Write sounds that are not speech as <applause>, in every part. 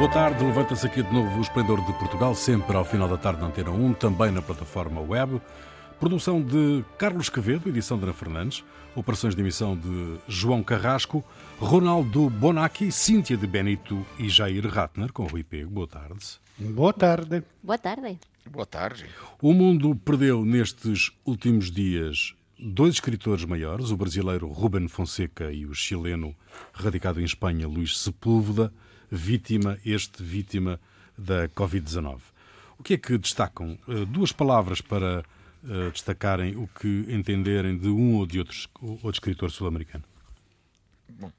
Boa tarde, levanta-se aqui de novo o Esplendor de Portugal, sempre ao final da tarde na Antena 1, também na plataforma web. Produção de Carlos Quevedo, edição de Ana Fernandes, operações de emissão de João Carrasco, Ronaldo Bonacci, Cíntia de Benito e Jair Ratner, com Rui Pego. Boa tarde. Boa tarde. Boa tarde. Boa tarde. O mundo perdeu nestes últimos dias dois escritores maiores, o brasileiro Ruben Fonseca e o chileno radicado em Espanha Luís Sepúlveda, vítima, este vítima da Covid-19. O que é que destacam? Uh, duas palavras para uh, destacarem o que entenderem de um ou de outro, outro escritor sul-americano. Bom,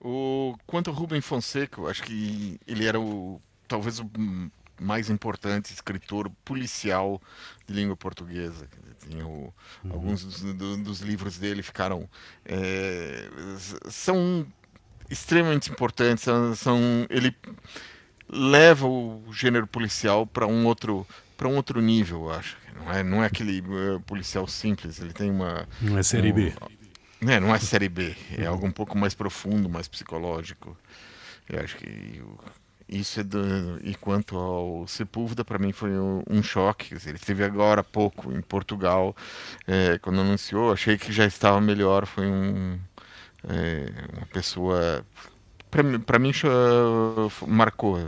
o, quanto ao Rubem Fonseca, eu acho que ele era o talvez o mais importante escritor policial de língua portuguesa. O, uhum. Alguns dos, do, dos, livros dele ficaram. É, são extremamente importantes. São, são, ele leva o gênero policial para um outro para um outro nível, eu acho. Não é, não é aquele uh, policial simples. Ele tem uma. Não é série um, B. É, não é série B. É algo um pouco mais profundo, mais psicológico. Eu acho que isso é do, e quanto ao Sepúlveda, para mim foi um, um choque. Ele esteve agora há pouco em Portugal, é, quando anunciou, achei que já estava melhor. Foi um, é, uma pessoa. Para mim, marcou.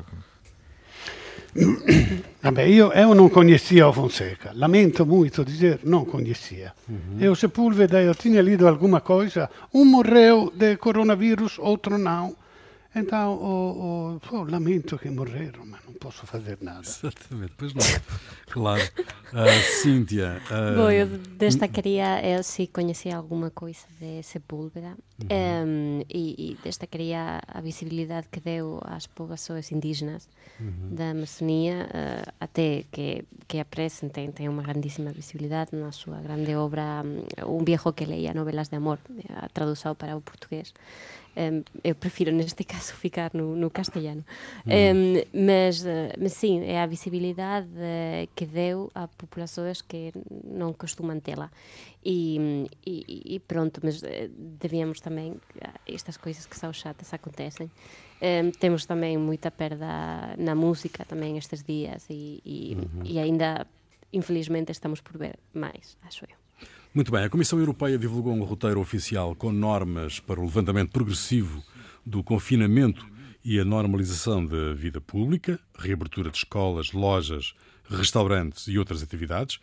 <coughs> Vabbè, io, io, non conhecia o Fonseca, lamento muito dizer, não conhecia. Uhum. Eu Sepúlveda, eu tinha lido alguma coisa, um morreu de coronavírus, outro não. Então, o, o, o, lamento que morreram, mas não posso fazer nada. Exatamente, pois não. <laughs> Claro. Uh, Cíntia. Uh... Bom, eu destacaria, eu se conhecia alguma coisa de Sepúlveda uhum. um, e, e, destacaria a visibilidade que deu às populações indígenas uhum. da Amazônia, uh, até que, que apresentem, tem uma grandíssima visibilidade na sua grande obra Um Viejo que Leia Novelas de Amor, a tradução para o português. Um, eu prefiro, neste <laughs> caso, ficar no, no castelhano. Um, mas, uh, mas sim, é a visibilidade uh, que deu a populações que não costumam tê-la. E, e, e, pronto, mas uh, devíamos também, estas coisas que são chatas acontecem. Um, temos também muita perda na música também estes dias e, e, uhum. e ainda, infelizmente, estamos por ver mais, acho eu. Muito bem, a Comissão Europeia divulgou um roteiro oficial com normas para o levantamento progressivo do confinamento e a normalização da vida pública, reabertura de escolas, lojas, restaurantes e outras atividades.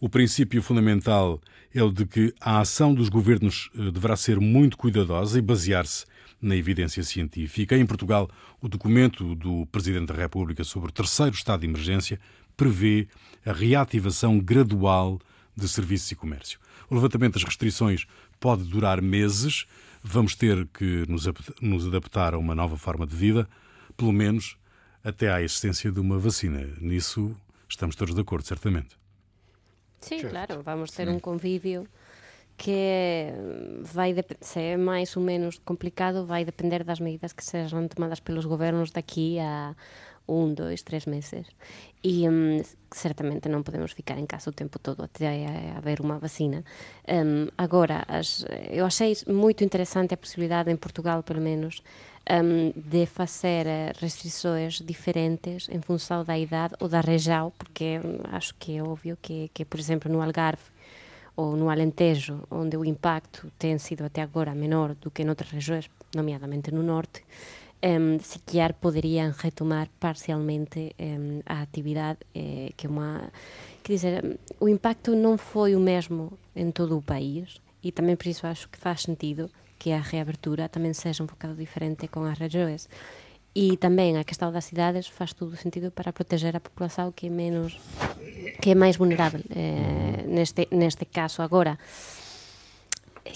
O princípio fundamental é o de que a ação dos governos eh, deverá ser muito cuidadosa e basear-se na evidência científica. Em Portugal, o documento do Presidente da República sobre o terceiro estado de emergência prevê a reativação gradual de serviços e comércio. O levantamento das restrições pode durar meses, vamos ter que nos adaptar a uma nova forma de vida, pelo menos até à existência de uma vacina. Nisso estamos todos de acordo, certamente. Sim, claro, vamos ter um convívio que vai se é mais ou menos complicado vai depender das medidas que sejam tomadas pelos governos daqui a um, dois, três meses. E um, certamente não podemos ficar em casa o tempo todo até haver uma vacina. Um, agora, as, eu achei muito interessante a possibilidade, em Portugal pelo menos, um, de fazer eh, restrições diferentes em função da idade ou da região, porque hum, acho que é óbvio que, que, por exemplo, no Algarve ou no Alentejo, onde o impacto tem sido até agora menor do que em outras regiões, nomeadamente no Norte, um, sequer poderiam retomar parcialmente um, a atividade, eh, que é uma... Quer dizer, o impacto não foi o mesmo em todo o país e também por isso acho que faz sentido que a reabertura também seja um bocado diferente com as regiões. E também a questão das cidades faz todo sentido para proteger a população que é menos que é vulnerável eh, neste neste caso agora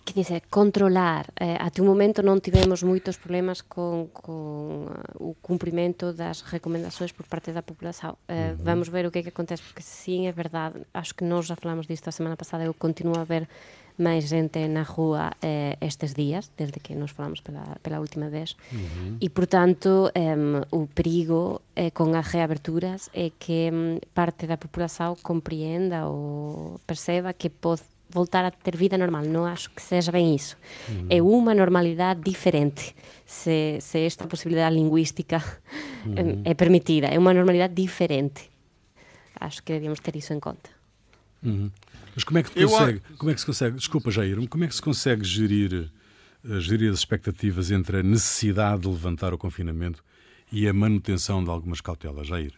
que dizer, controlar. Eh, até o momento non tivemos moitos problemas con, con uh, o cumprimento das recomendações por parte da população. Eh, uhum. Vamos ver o que é que acontece, porque sim, é verdade, acho que nós já falamos disto a semana passada, eu continuo a ver máis xente na rúa eh, estes días, desde que nos falamos pela, pela última vez. Uh -huh. E, portanto, eh, o perigo eh, con as reaberturas é que parte da população compreenda ou perceba que pode voltar a ter vida normal. Não acho que seja bem isso. Uhum. É uma normalidade diferente, se, se esta possibilidade linguística uhum. é permitida. É uma normalidade diferente. Acho que devíamos ter isso em conta. Uhum. Mas como é que consegue, como é que se consegue, desculpa Jair, como é que se consegue gerir, eh, gerir as expectativas entre a necessidade de levantar o confinamento e a manutenção de algumas cautelas, Jair?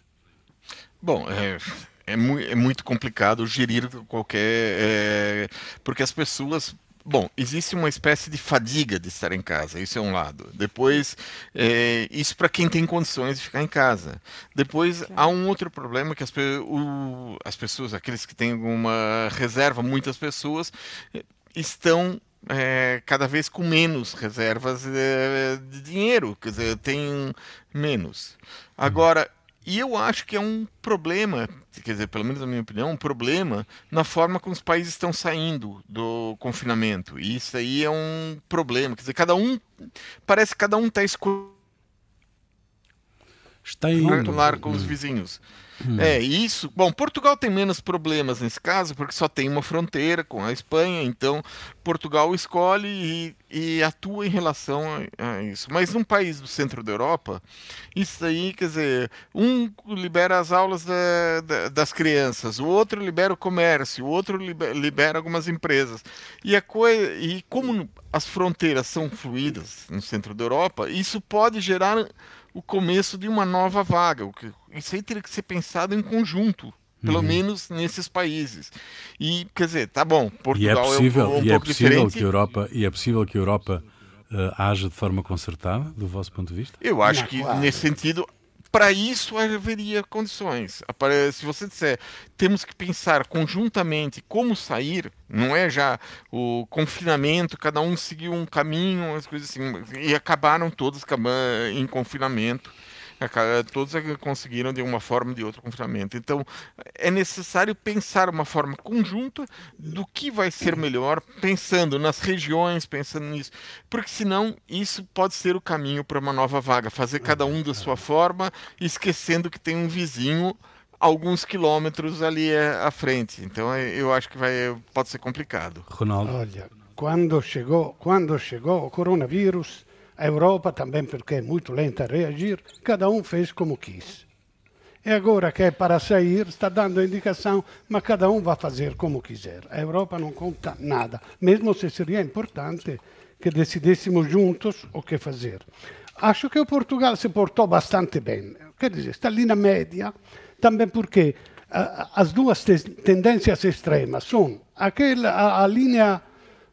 Bom, é, é, mu é muito complicado gerir qualquer. É, porque as pessoas Bom, existe uma espécie de fadiga de estar em casa, isso é um lado. Depois, é, isso para quem tem condições de ficar em casa. Depois, há um outro problema que as, o, as pessoas, aqueles que têm uma reserva, muitas pessoas, estão é, cada vez com menos reservas é, de dinheiro, quer dizer, tem menos. Agora, e eu acho que é um problema, quer dizer, pelo menos na minha opinião, um problema na forma como os países estão saindo do confinamento. E isso aí é um problema. Quer dizer, cada um. Parece que cada um está escolhendo. Está indo. lar com os vizinhos. Hum. É, isso. Bom, Portugal tem menos problemas nesse caso, porque só tem uma fronteira com a Espanha, então Portugal escolhe e, e atua em relação a, a, isso. Mas num país do centro da Europa, isso aí, quer dizer, um libera as aulas da, da, das crianças, o outro libera o comércio, o outro libera, libera algumas empresas. E, a coisa, e como as fronteiras são fluídas no centro da Europa, isso pode gerar o começo de uma nova vaga. Isso aí teria que ser pensado em conjunto. Pelo uhum. menos nesses países. E, quer dizer, tá bom, Portugal e é possível, é um, um e é possível diferente. Que a Europa, e é possível que a Europa uh, haja de forma concertada, do vosso ponto de vista? Eu acho Não, que, claro. nesse sentido, para isso haveria condições. Se você disser, temos que pensar conjuntamente como sair, não é já o confinamento, cada um seguiu um caminho, as coisas assim, e acabaram todos em confinamento todos conseguiram de uma forma ou de outra confinamento. Então, é necessário pensar uma forma conjunta do que vai ser melhor, pensando nas regiões, pensando nisso, porque senão isso pode ser o caminho para uma nova vaga, fazer cada um da sua forma, esquecendo que tem um vizinho alguns quilômetros ali à frente. Então, é, eu acho que vai, pode ser complicado. Ronaldo. Olha, quando chegou, quando chegou o coronavírus, a Europa, também porque é muito lenta a reagir, cada um fez como quis. E agora que é para sair, está dando a indicação, mas cada um vai fazer como quiser. A Europa não conta nada, mesmo se seria importante que decidíssemos juntos o que fazer. Acho que o Portugal se portou bastante bem, quer dizer, está ali na média, também porque uh, as duas te tendências extremas são aquela, a, a linha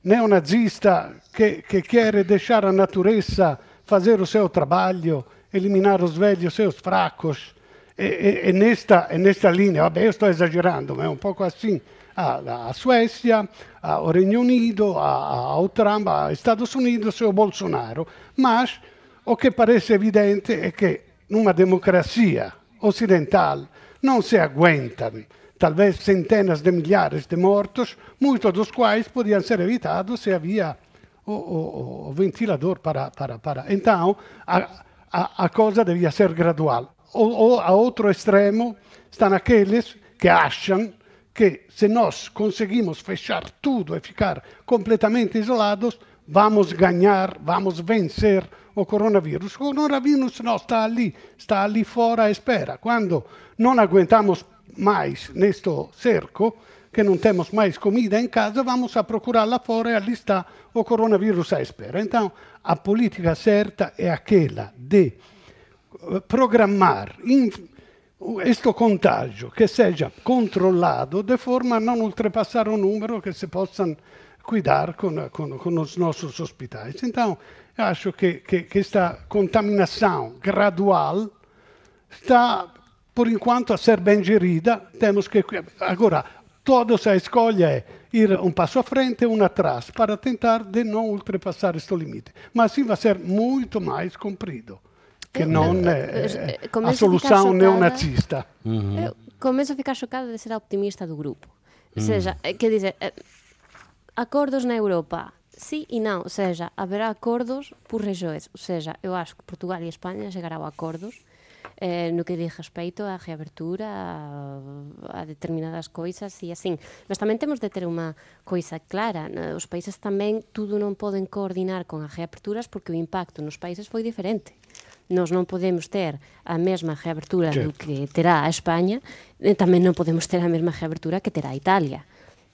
neonazista che, che quer deixar a natureza fazer o seu trabalho, eliminar os velhos seus fracos. E, e, e, nesta, e nesta linea, vabbè io sto esagerando, ma è un poco assim, a, a Suécia, ao Reino Unido, ao Trump, aos Estados Unidos e Bolsonaro. Mas o que parece evidente é que numa democracia ocidental não se aguentam talvez centenas de milhares de mortos, muitos dos quais podiam ser evitados se havia o, o, o ventilador para, para, para. Então, a, a, a coisa devia ser gradual. Ou, ou a outro extremo estão aqueles que acham que se nós conseguimos fechar tudo e ficar completamente isolados, vamos ganhar, vamos vencer o coronavírus. O coronavírus não está ali, está ali fora à espera. Quando não aguentamos mais neste cerco, que não temos mais comida em casa, vamos a procurá-la fora e ali está o coronavírus à espera. Então, a política certa é aquela de eh, programar este contágio que seja controlado de forma a não ultrapassar o número que se possam cuidar com, com, com os nossos hospitais. Então, acho que, que, que esta contaminação gradual está por enquanto a ser bem gerida, temos que. Agora, todos a escolha é ir um passo à frente e um atrás, para tentar de não ultrapassar este limite. Mas assim vai ser muito mais comprido, que não é, a solução neonazista. Uhum. Eu começo a ficar chocada de ser a optimista do grupo. Ou seja, quer dizer, acordos na Europa, sim e não. Ou seja, haverá acordos por regiões. Ou seja, eu acho que Portugal e Espanha chegarão a acordos eh, no que diz respeito á reabertura, a, a determinadas coisas e así. Mas tamén temos de ter unha coisa clara. Os países tamén tudo non poden coordinar con as reaperturas porque o impacto nos países foi diferente nós non podemos ter a mesma reabertura do que terá a España, e tamén non podemos ter a mesma reabertura que terá a Italia.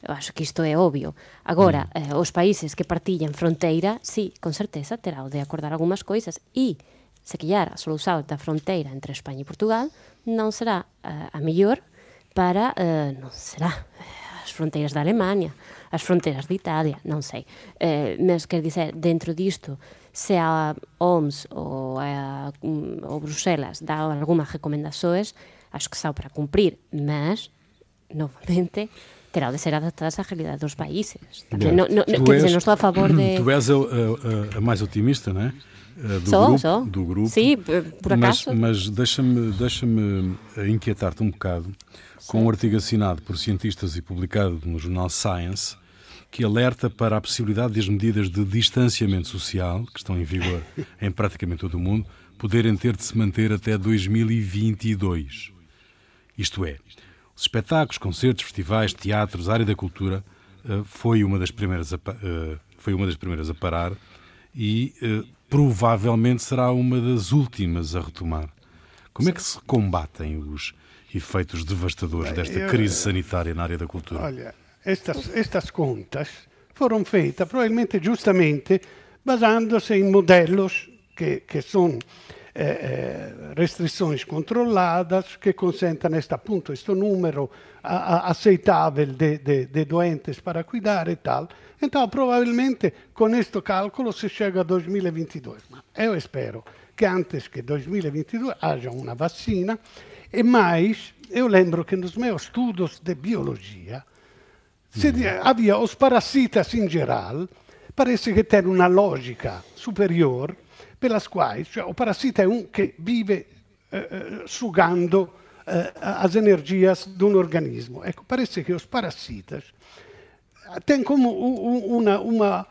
Eu acho que isto é obvio. Agora, mm. eh, os países que partillan fronteira, sí, con certeza terá de acordar algunhas coisas e se quillar a solución da fronteira entre España e Portugal non será uh, a mellor para, uh, non será as fronteiras da Alemanha, as fronteiras de Italia, non sei. Mas quer dizer, dentro disto, se a OMS ou a, ou Bruselas dá algunhas recomendações, acho que são para cumprir, mas, novamente, terá de ser adaptadas á realidade dos países. No, no, quer dizer, non estou a favor <clears throat> de... Tu és a, a, a mais otimista, não é? Eh, do, grupo, do grupo. Sim, por acaso. Mas, mas deixa-me deixa inquietar-te um bocado Sim. com um artigo assinado por cientistas e publicado no jornal Science que alerta para a possibilidade de as medidas de distanciamento social, que estão em vigor <laughs> em praticamente todo o mundo, poderem ter de se manter até 2022. Isto é, os espetáculos, concertos, festivais, teatros, área da cultura eh, foi uma das primeiras a, eh, foi uma das primeiras a parar e provavelmente será uma das últimas a retomar. Como é que se combatem os efeitos devastadores desta crise sanitária na área da cultura? Olha, estas, estas contas foram feitas provavelmente justamente basando-se em modelos que são eh, eh, restrições controladas que consentam este, appunto, a, a, aceitável de, de, de doentes para cuidar e tal. Então, provavelmente, com este cálculo se chega a 2022. Mas eu espero que antes que 2022 haja uma vacina. E mais, eu lembro que nos meus estudos de biologia se, havia os parasitas em geral, parece que tem uma lógica superior pelas quais cioè, o parasita é um que vive eh, sugando eh, as energias de um organismo. Ecco, parece que os parasitas tem como uma,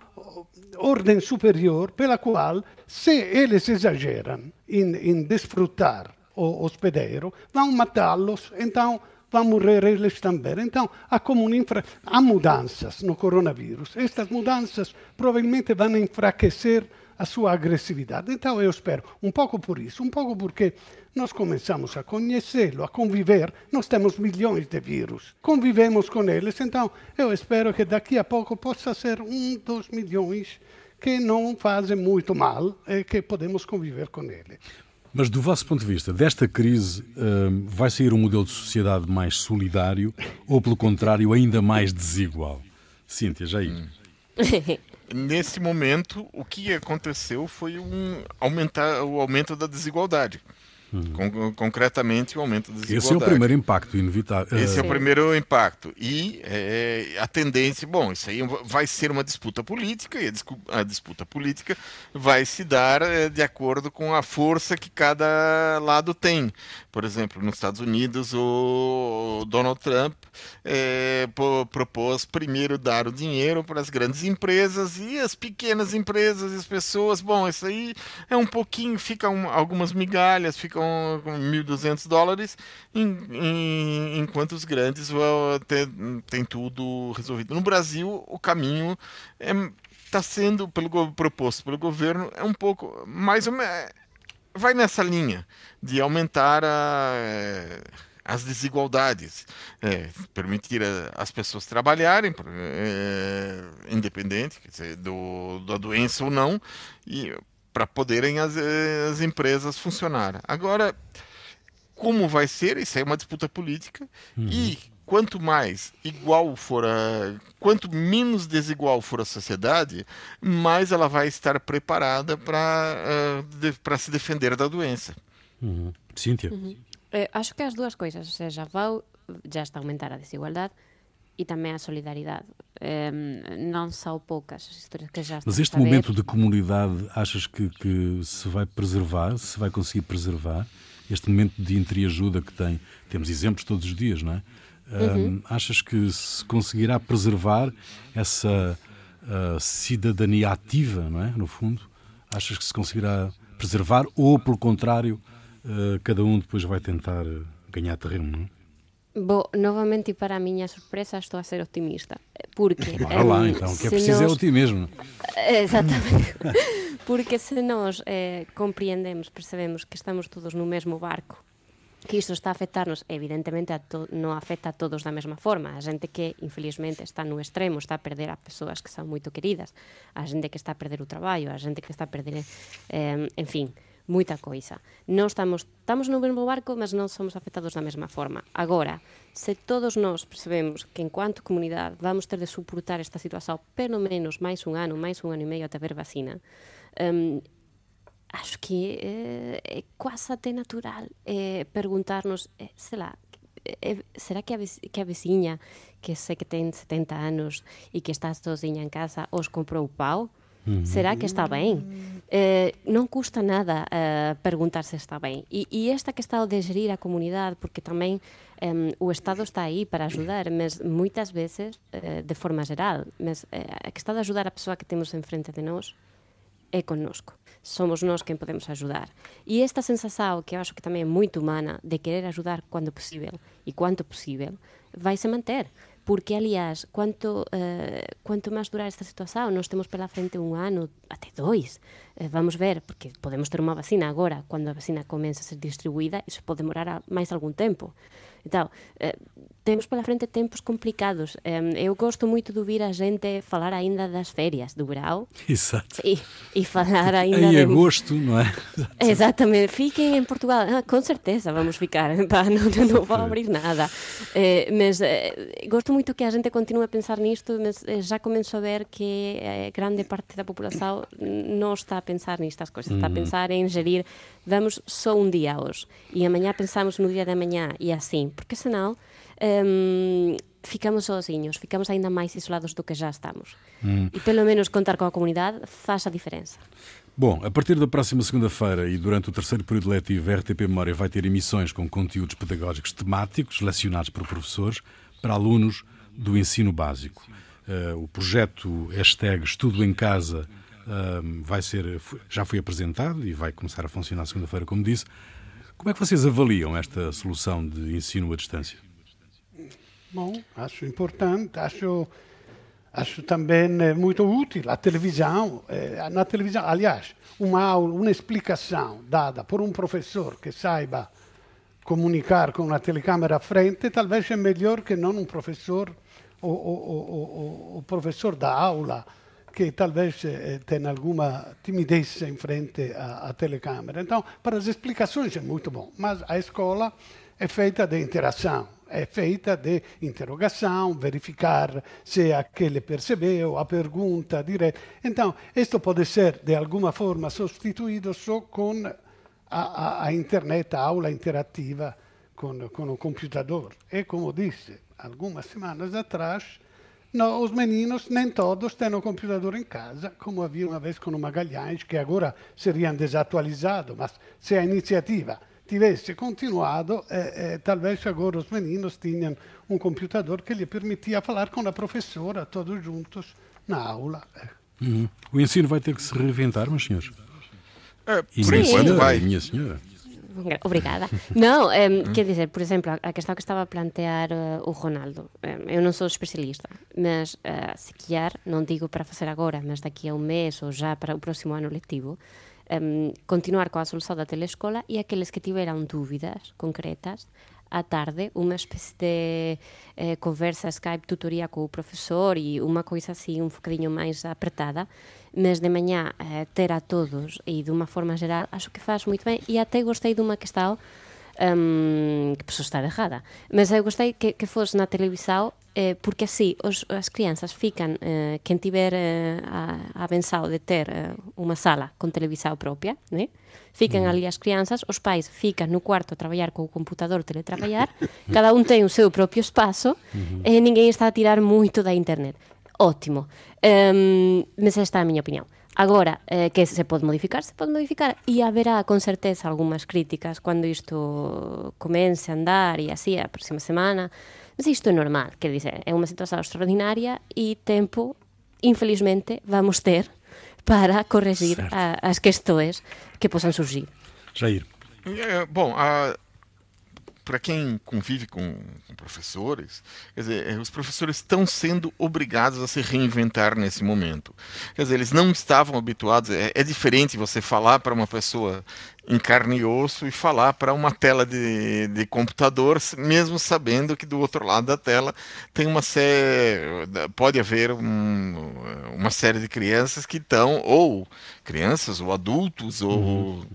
ordem superior pela qual, se eles exageram em desfrutar o hospedeiro, vão matá-los, então vão morrer eles também. Então, há como um infra... há mudanças no coronavírus. Estas mudanças provavelmente vão enfraquecer a sua agressividade. Então, eu espero, um pouco por isso, um pouco porque nós começamos a conhecê-lo, a conviver. Nós temos milhões de vírus, convivemos com eles. Então, eu espero que daqui a pouco possa ser um dos milhões que não fazem muito mal e que podemos conviver com ele. Mas do vosso ponto de vista, desta crise hum, vai sair um modelo de sociedade mais solidário ou, pelo contrário, ainda mais desigual? Cíntia, já aí. <laughs> Nesse momento, o que aconteceu foi um aumentar o aumento da desigualdade. Con concretamente, o aumento da desigualdade. Esse é o primeiro impacto inevitável. Esse é o primeiro impacto. E é, a tendência, bom, isso aí vai ser uma disputa política, e a, a disputa política vai se dar é, de acordo com a força que cada lado tem. Por exemplo, nos Estados Unidos, o Donald Trump é, propôs primeiro dar o dinheiro para as grandes empresas e as pequenas empresas e as pessoas. Bom, isso aí é um pouquinho, ficam algumas migalhas, ficam com, com 1.200 dólares, em, em, enquanto os grandes tem tudo resolvido. No Brasil, o caminho está é, sendo pelo, proposto pelo governo é um pouco mais ou menos vai nessa linha de aumentar a, as desigualdades, é, permitir a, as pessoas trabalharem, é, independente dizer, do, da doença ou não, e para poderem as, as empresas funcionar. Agora, como vai ser? Isso é uma disputa política uhum. e quanto mais igual for a, quanto menos desigual for a sociedade, mais ela vai estar preparada para uh, para se defender da doença. Uhum. Cíntia. Uhum. Eh, acho que as duas coisas, ou seja, vai já está a aumentar a desigualdade e também a solidariedade. Um, não são poucas as histórias que já Mas este momento de comunidade, achas que, que, se vai preservar, se vai conseguir preservar? Este momento de entreajuda que tem, temos exemplos todos os dias, não é? Uhum. Um, achas que se conseguirá preservar essa uh, cidadania ativa, não é? No fundo, achas que se conseguirá preservar ou, pelo contrário, uh, cada um depois vai tentar ganhar terreno, não é? Bo, novamente e para a miña sorpresa estou a ser optimista porque Bora um, lá então, o que é preciso nos... é otimismo Exatamente <laughs> porque se nós eh, compreendemos, percebemos que estamos todos no mesmo barco que isto está a afectarnos, evidentemente a to, non afecta a todos da mesma forma. A xente que, infelizmente, está no extremo, está a perder a persoas que son moito queridas, a xente que está a perder o traballo, a xente que está a perder, eh, en fin, moita coisa. Non estamos, estamos no mesmo barco, mas non somos afectados da mesma forma. Agora, se todos nós percebemos que en cuanto comunidade vamos ter de suportar esta situación pelo menos máis un ano, máis un ano e medio até ver vacina, um, acho que é, é quase até natural é, perguntar-nos, é, sei lá, será que a, que a vizinha, que sei que tem 70 anos e que está sozinha em casa, os comprou o pau? Uhum. Será que está bem? Eh, não custa nada perguntar se está bem. E, e esta questão de gerir a comunidade, porque também o Estado está aí para ajudar, mas muitas vezes, de forma geral, mas a questão de ajudar a pessoa que temos em frente de nós é connosco. Somos nós quem podemos ajudar. E esta sensação, que eu acho que também é muito humana, de querer ajudar quando possível e quanto possível, vai se manter. Porque, aliás, quanto, uh, quanto máis durar esta situación, nós temos pela frente un ano, até dois. Uh, vamos ver, porque podemos ter unha vacina agora, cando a vacina comece a ser distribuída, iso pode demorar máis algún tempo. Então, eh, temos pela frente tempos complicados. Eh, eu gosto moito de ouvir a gente falar ainda das férias do verão. Exato. E, e falar ainda... em de... agosto, não é? <laughs> Exatamente. Fiquem em Portugal. Ah, com certeza vamos ficar. <laughs> Pá, não, não vou abrir nada. Eh, mas gosto muito que a gente continue a pensar nisto, mas já começo a ver que grande parte da população não está a pensar nestas coisas. Está a uhum. pensar em gerir, vamos só um dia hoje. E amanhã pensamos no dia de amanhã e assim porque senão um, ficamos sozinhos, ficamos ainda máis isolados do que já estamos. Hum. E pelo menos contar com a comunidade faz a diferença. Bom, a partir da próxima segunda-feira e durante o terceiro período letivo, a RTP Memória vai ter emissões com conteúdos pedagógicos temáticos, lecionados por professores, para alunos do ensino básico. Uh, o projeto hashtag Estudo em Casa uh, vai ser, já foi apresentado e vai começar a funcionar segunda-feira, como disse. Como é que vocês avaliam esta solução de ensino à distância? Bom, acho importante, acho, acho também eh, muito útil. A televisão, eh, na televisão, aliás, uma aula, uma explicação dada por um professor que saiba comunicar com uma telecâmera à frente, talvez é melhor que não um professor, o, professor da aula, che talvez eh, tem alguma timidez em frente à, à telecâmera. Então, para as explicações é muito bom, mas a escola é feita de interação, é feita de interrogação, verificar se aquele percebeu, a pergunta direta. Então, isto pode ser, de alguma forma, substituído só com a, a, a internet, a aula interativa com, com o computador. E, como disse algumas semanas atrás, No, os meninos, nem todos, têm o computador em casa, como havia uma vez com o Magalhães, que agora seriam desatualizados, mas se a iniciativa tivesse continuado, eh, eh, talvez agora os meninos tinham um computador que lhe permitia falar com a professora, todos juntos, na aula. Uhum. O ensino vai ter que se reinventar, meus senhores? É, por enquanto vai. Minha senhora. Obrigada. Non, eh, quer dizer, por exemplo, a questão que estaba a plantear uh, o Ronaldo. Eh, eu non sou especialista, mas uh, se quiar, non digo para facer agora, mas daqui a un mes ou já para o próximo ano lectivo, um, continuar coa solución da telescola e aqueles que tiveran dúbidas concretas à tarde unha especie de eh, conversa Skype tutoría co profesor e unha coisa así un bocadinho máis apretada desde mañá eh, ter a todos e dunha forma geral, acho que faz moito ben e até gostei dunha que está um, que posso estar errada, mas eu gostei que, que fos na televisao eh, porque así os, as crianzas fican eh, quen tiver eh, a, a de ter eh, unha sala con televisao propia né? fican mm. ali as crianzas os pais fican no cuarto a traballar co computador teletraballar <laughs> cada un ten o seu propio espazo mm -hmm. e ninguén está a tirar moito da internet ótimo. Um, mas esta é a miña opinión. Agora, eh, que se pode modificar, se pode modificar e haberá con certeza algunhas críticas cando isto comence a andar e así a próxima semana, mas isto é normal, quer dizer, é unha situación extraordinaria e tempo, infelizmente, vamos ter <laughs> para corregir a, as questões que posan surgir. Jair. É, bom, a, para quem convive com, com, professores, dizer, eh, os professores estão sendo obrigados a se reinventar nesse momento. Quer dizer, eles não estavam habituados. É, é diferente você falar para uma pessoa em carne e osso e falar para uma tela de, de computador, mesmo sabendo que do outro lado da tela tem uma série, pode haver um, uma série de crianças que estão, ou crianças, ou adultos, ou uhum.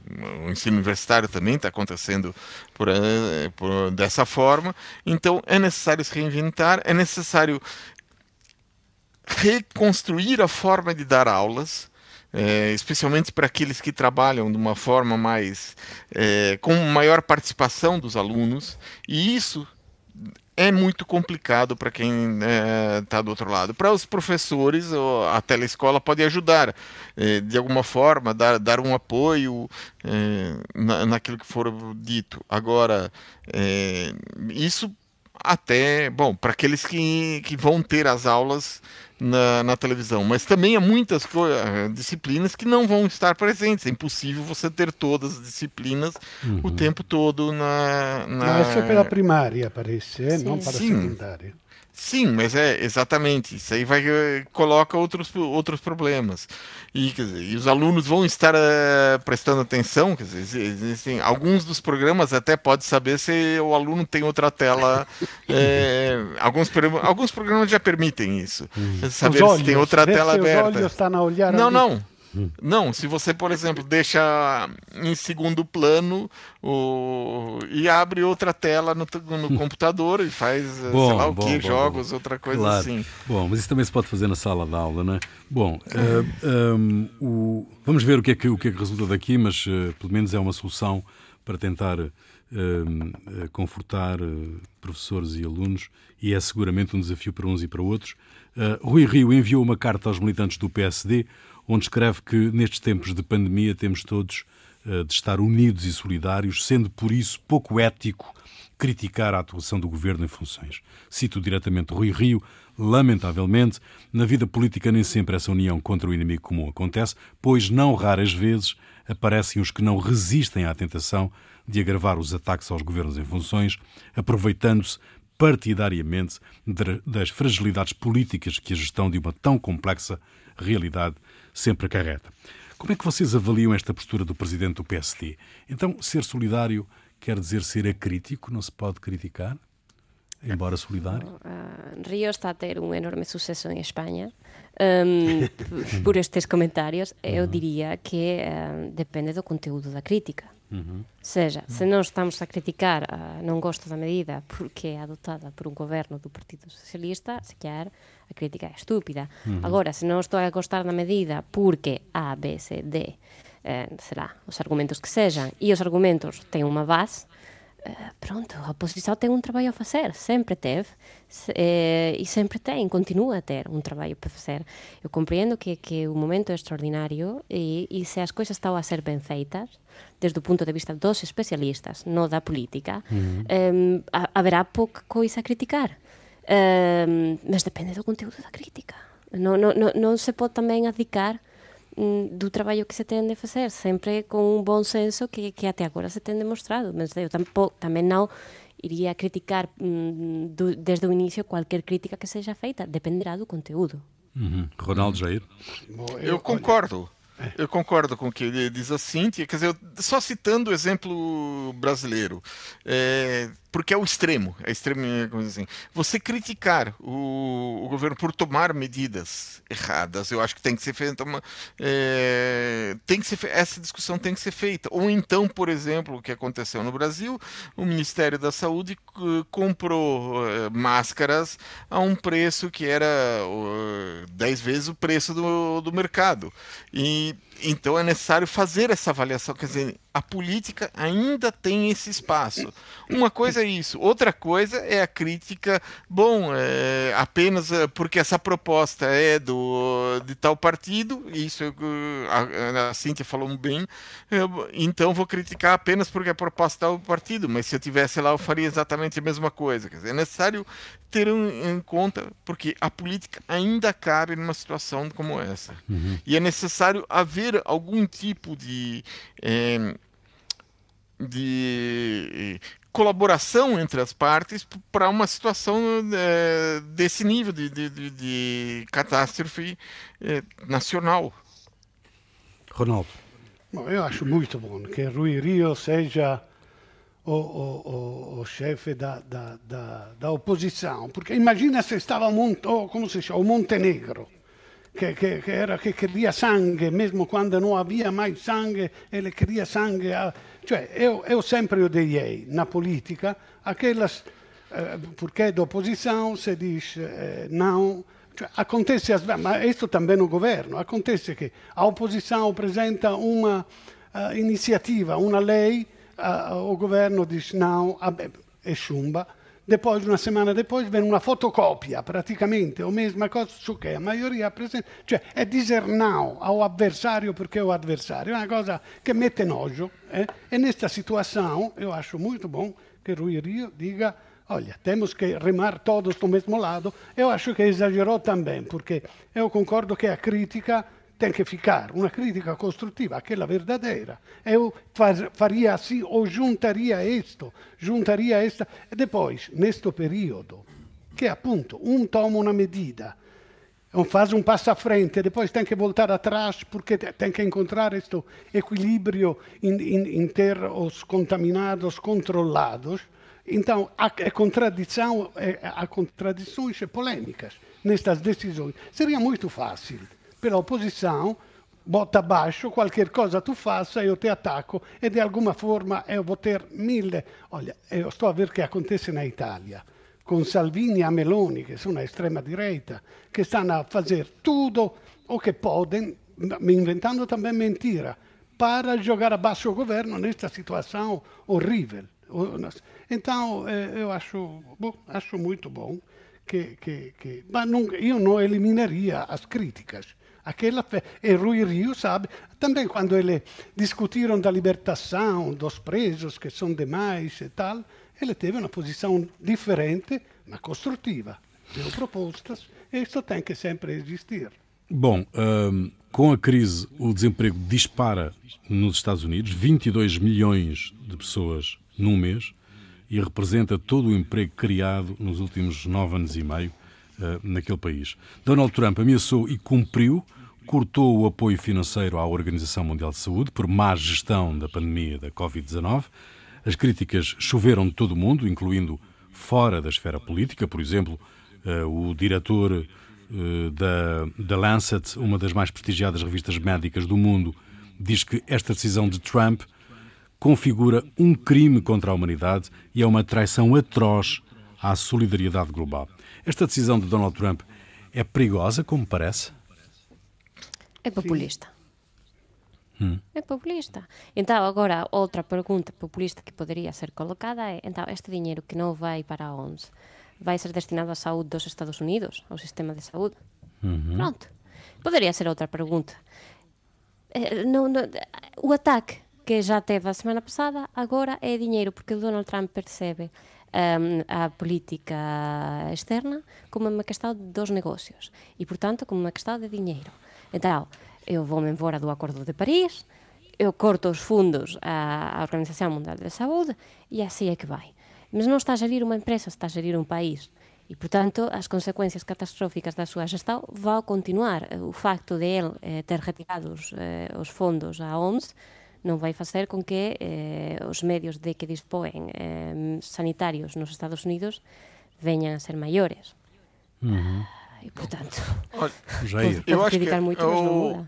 o ensino universitário também está acontecendo por, eh, por, dessa forma. Então é necessário se reinventar, é necessário reconstruir a forma de dar aulas é, especialmente para aqueles que trabalham de uma forma mais é, com maior participação dos alunos, e isso é muito complicado para quem está é, do outro lado. Para os professores, a telescola pode ajudar é, de alguma forma, dar, dar um apoio é, na, naquilo que for dito. Agora, é, isso até, bom, para aqueles que, que vão ter as aulas na, na televisão, mas também há muitas eh, disciplinas que não vão estar presentes. É impossível você ter todas as disciplinas uhum. o tempo todo na. na... Mas isso é pela primária, parece, é? não para a secundária. Sim, mas é exatamente isso aí vai eh, coloca outros, outros problemas e, dizer, e os alunos vão estar uh, prestando atenção, quer dizer, existem, alguns dos programas até pode saber se o aluno tem outra tela, é, <laughs> alguns alguns programas já permitem isso, hum. saber olhos, se tem outra tela aberta. não, não. Não, se você, por exemplo, deixa em segundo plano o... e abre outra tela no, no computador e faz, bom, sei lá o bom, que, bom, jogos, outra coisa claro. assim. Bom, mas isso também se pode fazer na sala de aula, não é? Bom, uh, eh, um, o... vamos ver o que, é que, o que é que resulta daqui, mas uh, pelo menos é uma solução para tentar uh, confortar professores e alunos e é seguramente um desafio para uns e para outros. Rui Rio enviou uma carta aos militantes do PSD onde escreve que nestes tempos de pandemia temos todos uh, de estar unidos e solidários, sendo por isso pouco ético criticar a atuação do governo em funções. Cito diretamente Rui Rio, lamentavelmente, na vida política nem sempre essa união contra o inimigo comum acontece, pois não raras vezes aparecem os que não resistem à tentação de agravar os ataques aos governos em funções, aproveitando-se partidariamente das fragilidades políticas que a gestão de uma tão complexa realidade sempre acarreta. Como é que vocês avaliam esta postura do presidente do PSD? Então, ser solidário quer dizer ser acrítico? Não se pode criticar? Embora solidário? Uh, Rio está a ter um enorme sucesso em Espanha. Um, <laughs> por estes comentários, eu diria que uh, depende do conteúdo da crítica. Uhum. Seja, se não estamos a criticar, uh, não gosto da medida porque é adotada por um governo do Partido Socialista, se quer, a crítica é estúpida. Uhum. Agora, se non estou a gostar da medida porque A, B, C, D, eh, será, os argumentos que sejam, e os argumentos têm unha base, Eh, pronto, a oposición ten un traballo a facer, sempre teve eh, e sempre ten, continua a ter un traballo para facer. Eu compreendo que, que o momento é extraordinario e, e se as coisas estão a ser ben feitas, desde o punto de vista dos especialistas, non da política, mm-hmm. uh eh, haberá pouca coisa a criticar. Eh, mas depende do conteúdo da crítica. Non, non, non, non se pode tamén adicar do traballo que se ten de facer, sempre con un bon senso que, que até agora se ten demostrado. Mas eu tampouco, tamén non iría a criticar mm, do, desde o inicio cualquier crítica que seja feita, dependerá do conteúdo. Uhum. Ronaldo Jair? Eu concordo. Eu concordo com o que diz a Cíntia. Quer dizer, só citando o exemplo brasileiro. É, porque é o extremo, é extremo, assim. Você criticar o, o, governo por tomar medidas erradas, eu acho que tem que ser feita uma, é, tem que ser essa discussão tem que ser feita. Ou então, por exemplo, o que aconteceu no Brasil, o Ministério da Saúde comprou uh, máscaras a um preço que era uh, dez vezes o preço do, do mercado. E então é necessário fazer essa avaliação, quer dizer, a política ainda tem esse espaço. Uma coisa é isso, outra coisa é a crítica, bom, é, apenas é, porque essa proposta é do de tal partido, isso a, a Cíntia falou bem, eu, então vou criticar apenas porque a proposta é tal partido, mas se eu tivesse lá eu faria exatamente a mesma coisa. Quer dizer, é necessário ter em conta, porque a política ainda cabe numa situação como essa. Uhum. E é necessário haver algum tipo de. É, de colaboração entre as partes para uma situação é, desse nível de, de, de, de catástrofe é, nacional. Ronaldo. Bom, eu acho muito bom que Rui Rio seja o, o, o, o chefe da, da, da, da, oposição, porque imagina se estava oh, como se chama, o Montenegro, que, que, que, era, que queria sangue, mesmo quando não havia mais sangue, ele queria sangue. A... Cioè, eu, eu sempre odiei na política aquelas, eh, porque é da oposição, se diz eh, não. Cioè, acontece, ma questo também no governo, acontece che a opposição apresenta uma uh, iniziativa, una lei uh, o governo dice no, è chumba, depois, una settimana dopo, viene una fotocopia, praticamente, o mesma cosa su che a maioria presente, cioè è dizer no ao avversario perché è o avversario, è una cosa che mette nojo, eh? e nesta situação eu acho muito bom que Rui Rio diga olha, temos que remar todos do mesmo lado, eu acho que exagerou também, porque eu concordo que a crítica tem que ficar uma crítica construtiva, aquela verdadeira. Eu faria assim, ou juntaria isto, juntaria esta. E depois, neste período, que appunto um toma uma medida, faz um passo à frente, depois tem que voltar atrás, porque tem que encontrar este equilíbrio em, em, em ter os contaminados controlados. Então, há contradição, há contradições polêmicas nestas decisões. Seria muito fácil pela opposição, bota abaixo, qualquer cosa tu faça, eu te attacco e di alguma forma eu vou ter mille. Olha, eu estou a ver que acontece na Itália, com Salvini e Meloni, che sono a extrema direita, che stanno a fazer tudo o que podem, inventando também mentira, para jogar abaixo o governo nesta situação horrível. Então, eu bom, acho muito bom que, que, que... Mas não, eu não eliminaria as críticas aquela e Rui Rio sabe, também quando ele discutiram da libertação dos presos, que são demais e tal, ele teve uma posição diferente, mas construtiva. Deu propostas, e isso tem que sempre existir. Bom, um, com a crise, o desemprego dispara nos Estados Unidos, 22 milhões de pessoas num mês, e representa todo o emprego criado nos últimos nove anos e meio uh, naquele país. Donald Trump ameaçou e cumpriu cortou o apoio financeiro à Organização Mundial de Saúde por má gestão da pandemia da Covid-19. As críticas choveram de todo o mundo, incluindo fora da esfera política. Por exemplo, eh, o diretor eh, da, da Lancet, uma das mais prestigiadas revistas médicas do mundo, diz que esta decisão de Trump configura um crime contra a humanidade e é uma traição atroz à solidariedade global. Esta decisão de Donald Trump é perigosa, como parece? É populista. Hum. É populista. Então, agora, outra pergunta populista que poderia ser colocada é: então, este dinheiro que não vai para a ONS vai ser destinado à saúde dos Estados Unidos, ao sistema de saúde? Uhum. Pronto. Poderia ser outra pergunta. É, não, não, o ataque que já teve a semana passada agora é dinheiro, porque o Donald Trump percebe um, a política externa como uma questão dos negócios e, portanto, como uma questão de dinheiro. Então, eu vou-me embora do Acordo de Paris, eu corto os fundos à, Organização Mundial de Saúde e assim é que vai. Mas não está a gerir uma empresa, está a gerir um país. E, portanto, as consequências catastróficas da sua gestão vão continuar. O facto de ele eh, ter retirado os, eh, os fundos à OMS não vai fazer com que eh, os médios de que dispõem eh, sanitários nos Estados Unidos venham a ser maiores. Uhum. E, portanto, Olha, <laughs> Jair, eu acho que muito, o,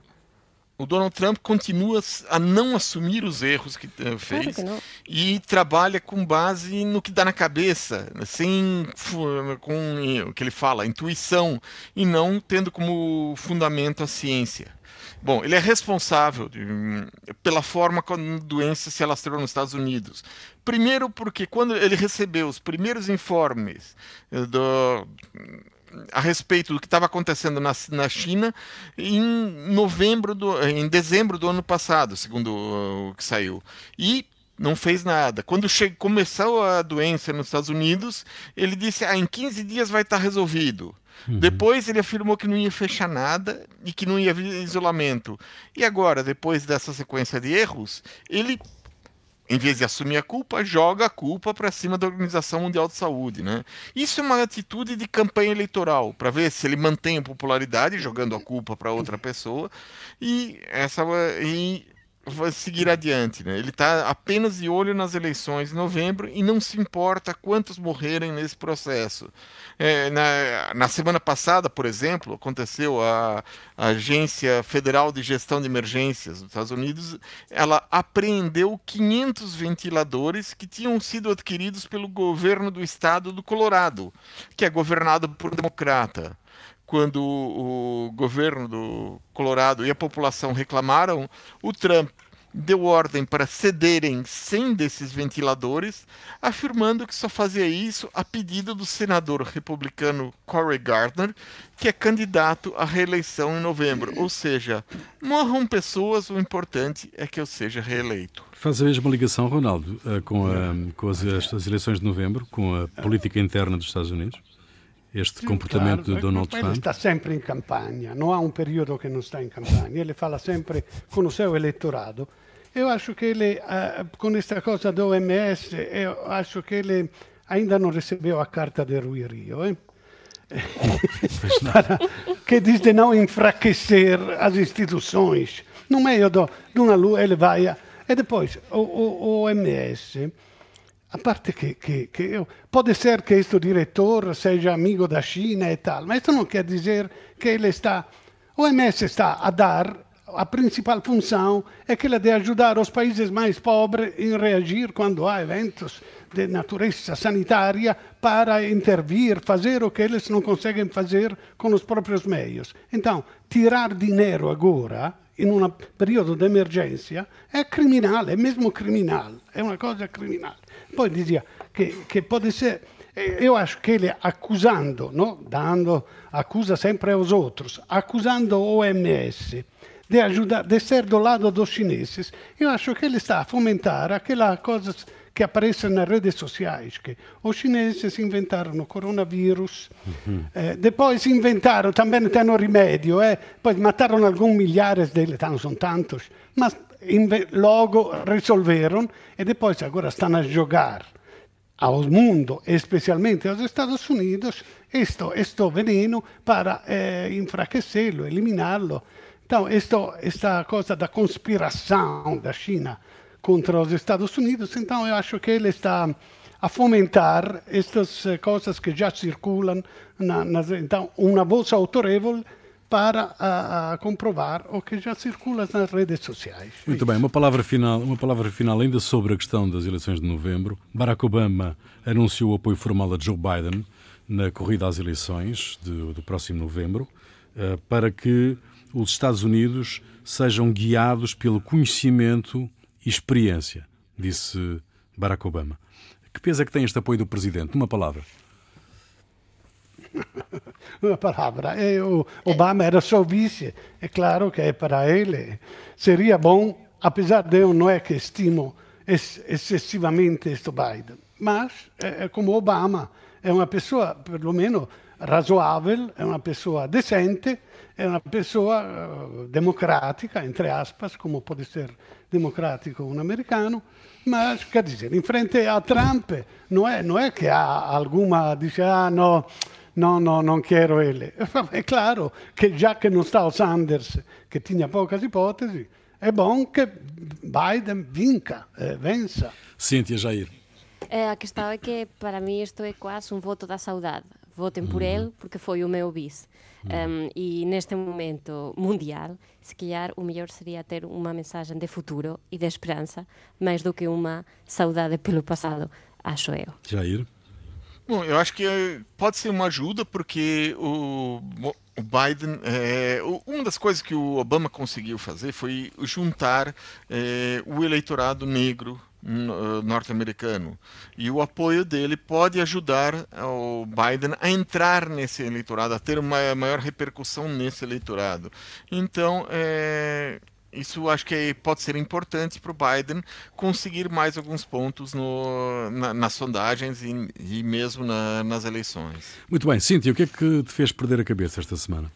o Donald Trump continua a não assumir os erros que uh, fez claro que e trabalha com base no que dá na cabeça, sem com o que ele fala, intuição, e não tendo como fundamento a ciência. Bom, ele é responsável de, pela forma como a doença se alastrou nos Estados Unidos. Primeiro, porque quando ele recebeu os primeiros informes eh, do a respeito do que estava acontecendo na, na China em novembro do, em dezembro do ano passado, segundo o que saiu. E não fez nada. Quando começou a doença nos Estados Unidos, ele disse: ah, em 15 dias vai estar resolvido. Uhum. Depois ele afirmou que não ia fechar nada e que não ia haver isolamento. E agora, depois dessa sequência de erros, ele em vez de assumir a culpa, joga a culpa para cima da Organização Mundial de Saúde. Né? Isso é uma atitude de campanha eleitoral, para ver se ele mantém a popularidade, jogando a culpa para outra pessoa, e essa e seguir adiante. Né? Ele está apenas de olho nas eleições de novembro e não se importa quantos morrerem nesse processo. É, na, na, semana passada, por exemplo, aconteceu a, a, Agência Federal de Gestão de Emergências dos Estados Unidos, ela apreendeu 500 ventiladores que tinham sido adquiridos pelo governo do estado do Colorado, que é governado por um democrata quando o governo do Colorado e a população reclamaram, o Trump deu ordem para cederem 100 desses ventiladores, afirmando que só fazia isso a pedido do senador republicano Cory Gardner, que é candidato à reeleição em novembro. Ou seja, morram pessoas, o importante é que eu seja reeleito. Faz a mesma ligação, Ronaldo, eh, com, a, com as, as eleições de novembro, com a política interna dos Estados Unidos? Este comportamento claro, de Donald Trump? Ele está sempre em campanha, não há um período que não está em campanha, ele fala sempre com o seu eleitorado. Eu acho que ele, uh, com esta coisa do OMS, eu acho que ele ainda não recebeu a carta de Rui Rio. Eh? <laughs> Para, que diz de não enfraquecer as instituições. No meio de uma lua ele vai. A, e depois, o, o, o OMS a parte che, che, che eu, pode ser que este diretor seja amigo da China e tal, mas isso não quer dizer que ele está. OMS está a dar a principal função é aquela de ajudar os países mais pobres em reagir quando há eventos de natureza sanitária para intervir, fazer o que eles não conseguem fazer com os próprios meios. Então, tirar dinheiro agora in un periodo di emergenza è criminale, è mesmo criminale, è una cosa criminale. Poi dizia che, che può essere, io acho che ele accusando, no? dando accusa sempre aos outros, accusando OMS de ajudar, de ser do lado dos chineses, eu acho que ele está a fomentar aquela coisa que aparecem nas redes sociais, que os chineses inventaram o coronavírus, uhum. eh, depois inventaram, também têm remédio, eh, poi mataram alguns milhares deles, não são tantos, mas logo resolveram e depois agora estão a jogar ao mundo, especialmente aos Estados Unidos, esto, esto veneno para eh, enfraquecê-lo, eliminá-lo. Então, esto, esta coisa da conspiração da China contra os Estados Unidos. Então, eu acho que ele está a fomentar estas eh, coisas que já circulam. Na, então, uma voz autorevole para a, a, comprovar o que já circula nas redes sociais. Muito bem, uma palavra final, uma palavra final ainda sobre a questão das eleições de novembro. Barack Obama anunciou o apoio formal a Joe Biden na corrida às eleições de, do próximo novembro, uh, para que os Estados Unidos sejam guiados pelo conhecimento experiência, disse Barack Obama. Que peso é que tem este apoio do Presidente? Uma palavra. <laughs> Uma palavra. O Obama era seu vice. É claro que para ele seria bom, apesar de eu não é que estimo excessivamente este Biden. Mas, é, é como Obama, é uma pessoa, pelo menos, razoável, é uma pessoa decente, é uma pessoa uh, democrática, entre aspas, como pode ser democrático um americano, mas, quer dizer, em frente a Trump, não é, não é que há alguma, diz, ah, não, não, não, não quero ele. <laughs> É claro que já que não está o Sanders, que tinha poucas hipóteses, é bom que Biden vinca, eh, vença. Cíntia Jair. É, a questão é que, para mim, isto é quase um voto da saudade. Votem por uhum. ele, porque foi o meu vice. Um, e neste momento mundial, se calhar o melhor seria ter uma mensagem de futuro e de esperança, mais do que uma saudade pelo passado, acho eu. Jair? Bom, eu acho que pode ser uma ajuda, porque o, o Biden. É, uma das coisas que o Obama conseguiu fazer foi juntar é, o eleitorado negro eh, norte-americano. E o apoio dele pode ajudar o Biden a entrar nesse eleitorado, a ter uma maior repercussão nesse eleitorado. Então, é, isso acho que pode ser importante para o Biden conseguir mais alguns pontos no, na, nas sondagens e, e mesmo na, nas eleições. Muito bem. Cíntia, o que é que te fez perder a cabeça esta semana?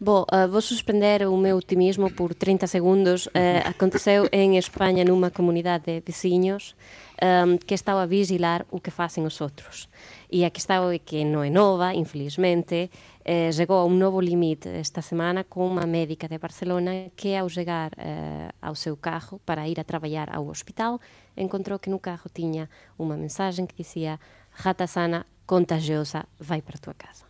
Bo, uh, vou suspender o meu optimismo por 30 segundos. Uh, aconteceu en España nunha comunidade de veciños um, que estaba a vigilar o que facen os outros. E aquí está o que non é nova, infelizmente, eh, chegou a un novo limite esta semana con unha médica de Barcelona que ao chegar eh, ao seu carro para ir a traballar ao hospital encontrou que no carro tiña unha mensaxe que dicía rata sana, contagiosa, vai para a tua casa.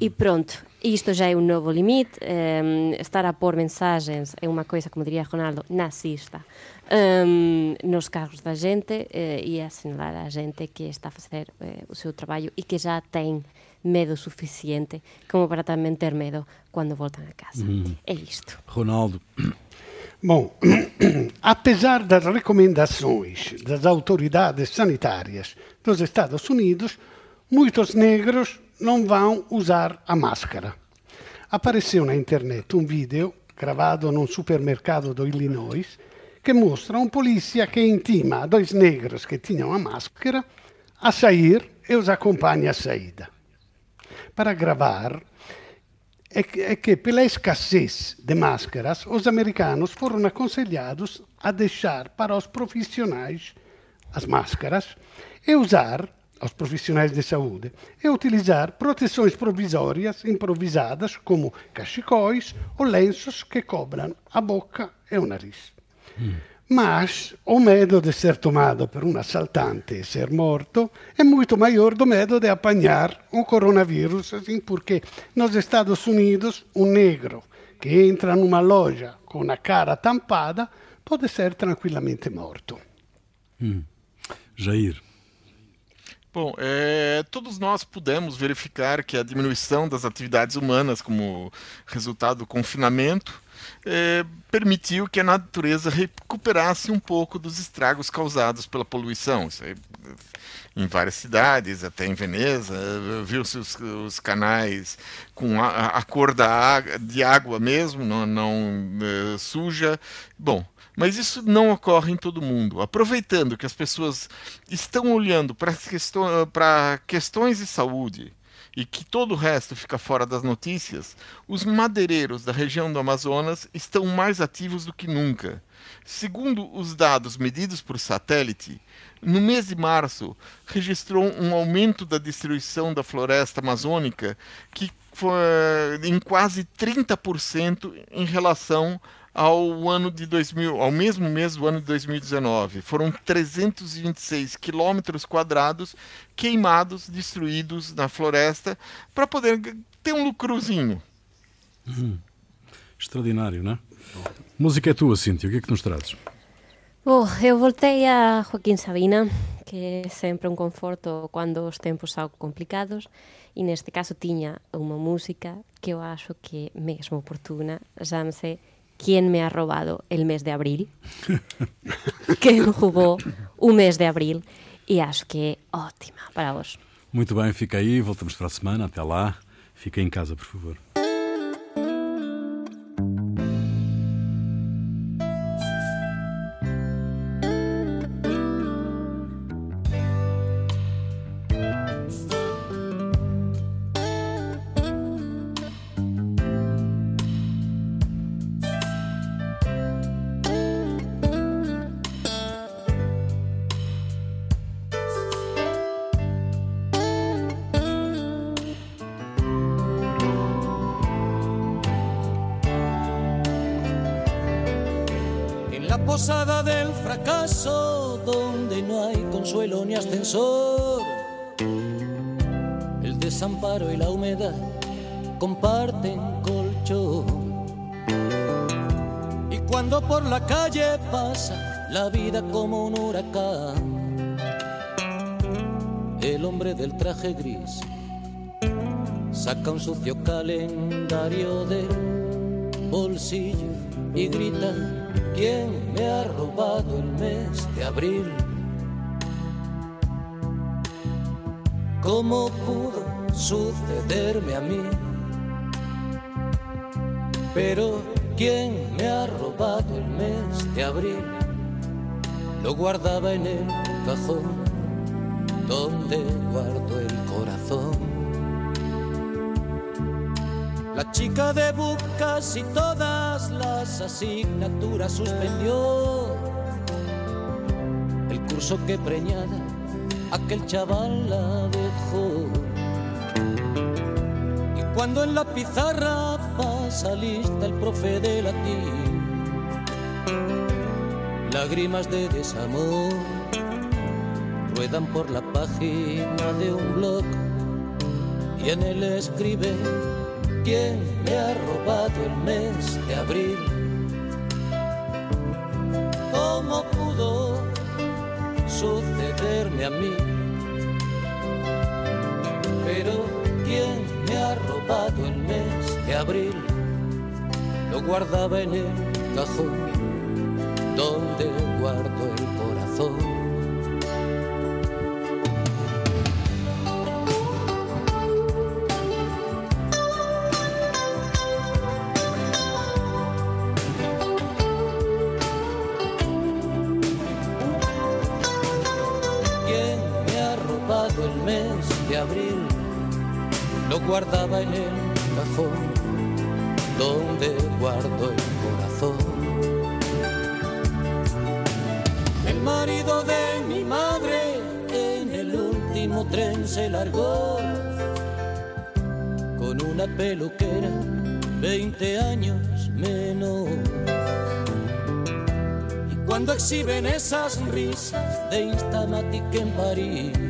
E pronto, isto já é um novo limite. Um, estar a pôr mensagens é uma coisa, como diria Ronaldo, nazista um, nos carros da gente uh, e assinalar a gente que está a fazer uh, o seu trabalho e que já tem medo suficiente como para também ter medo quando voltam a casa. Hum. É isto. Ronaldo. Bom, <clears throat> apesar das recomendações das autoridades sanitárias dos Estados Unidos, muitos negros não vão usar a máscara. Apareceu na internet um vídeo gravado num supermercado do Illinois que mostra um polícia que intima dois negros que tinham a máscara a sair e os acompanha à saída. Para gravar, é que, é que pela escassez de máscaras, os americanos foram aconselhados a deixar para os profissionais as máscaras e usar aos profissionais de saúde é utilizar proteções provisórias improvisadas, como cachecóis ou lenços que cobram a boca e o nariz. Hum. Mas o medo de ser tomado por um assaltante e ser morto é muito maior do medo de apanhar um coronavírus, assim, porque nos Estados Unidos um negro que entra numa loja com a cara tampada pode ser tranquilamente morto. Hum. Jair. Bom, é, todos nós pudemos verificar que a diminuição das atividades humanas como resultado do confinamento é, permitiu que a natureza recuperasse um pouco dos estragos causados pela poluição. Isso aí, em várias cidades, até em Veneza, viu-se os, os, canais com a, a cor da de água mesmo, não, não é, suja. Bom, mas isso não ocorre em todo mundo. Aproveitando que as pessoas estão olhando para questão, questões de saúde e que todo o resto fica fora das notícias, os madeireiros da região do Amazonas estão mais ativos do que nunca. Segundo os dados medidos por satélite, no mês de março registrou um aumento da destruição da floresta amazônica que foi em quase 30% em relação ao ano de 2000, ao mesmo mês do ano de 2019. Foram 326 quilômetros quadrados queimados, destruídos na floresta, para poder ter um lucrozinho. Hum. Extraordinário, não é? Música é tua, Cíntia, o que é que nos trazes? Bom, eu voltei a Joaquim Sabina, que é sempre um conforto quando os tempos são complicados, e neste caso tinha uma música que eu acho que é mesmo oportuna, chama-se quién me ha robado el mes de abril, <laughs> que roubou o mês de abril, e acho que é ótima para vos. Muito bem, fica aí, voltamos para a semana, até lá. Fica em casa, por favor. Por la calle pasa la vida como un huracán, el hombre del traje gris saca un sucio calendario del bolsillo y grita ¿Quién me ha robado el mes de abril? ¿Cómo pudo sucederme a mí? Pero ¿quién me ha robado el mes de abril? Lo guardaba en el cajón donde guardo el corazón. La chica de bucas y todas las asignaturas suspendió. El curso que preñada aquel chaval la dejó. Y cuando en la pizarra pasa lista el profe de latín, lágrimas de desamor ruedan por la página de un blog y en él escribe quién me ha robado el mes de abril. ¿Cómo pudo sucederme a mí? Pero quién me ha robado el mes abril? Lo guardaba en el cajón donde guardo el corazón. guardaba se largó con una peluquera 20 años menos. Y cuando exhiben esas risas de Instamatic en París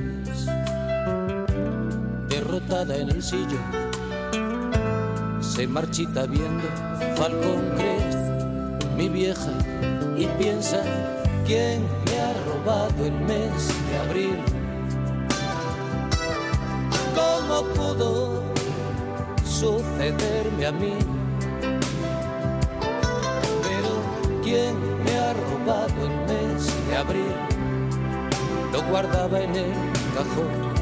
en el sillón. Se marchita viendo Falcón Crest, mi vieja, y piensa quién me ha robado el mes de abril. Pudo sucederme a mí? Pero ¿quién me ha robado el mes de abril? Lo guardaba en el cajón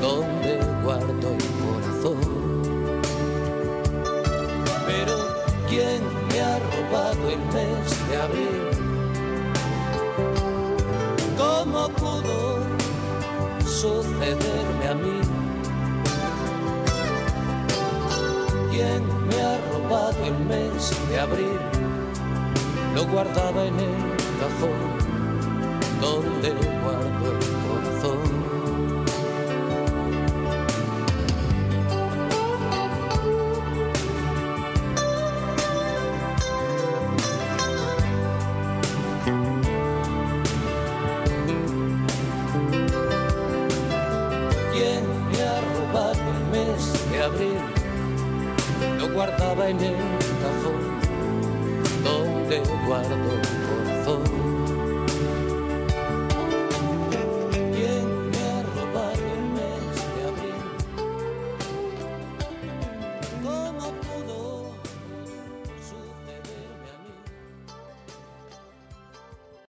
donde guardo el corazón. Pero ¿quién me ha robado el mes de abril? ¿Cómo pudo sucederme a mí? ¿Quién me ha robado el mes de abril? Lo guardaba en el cajón donde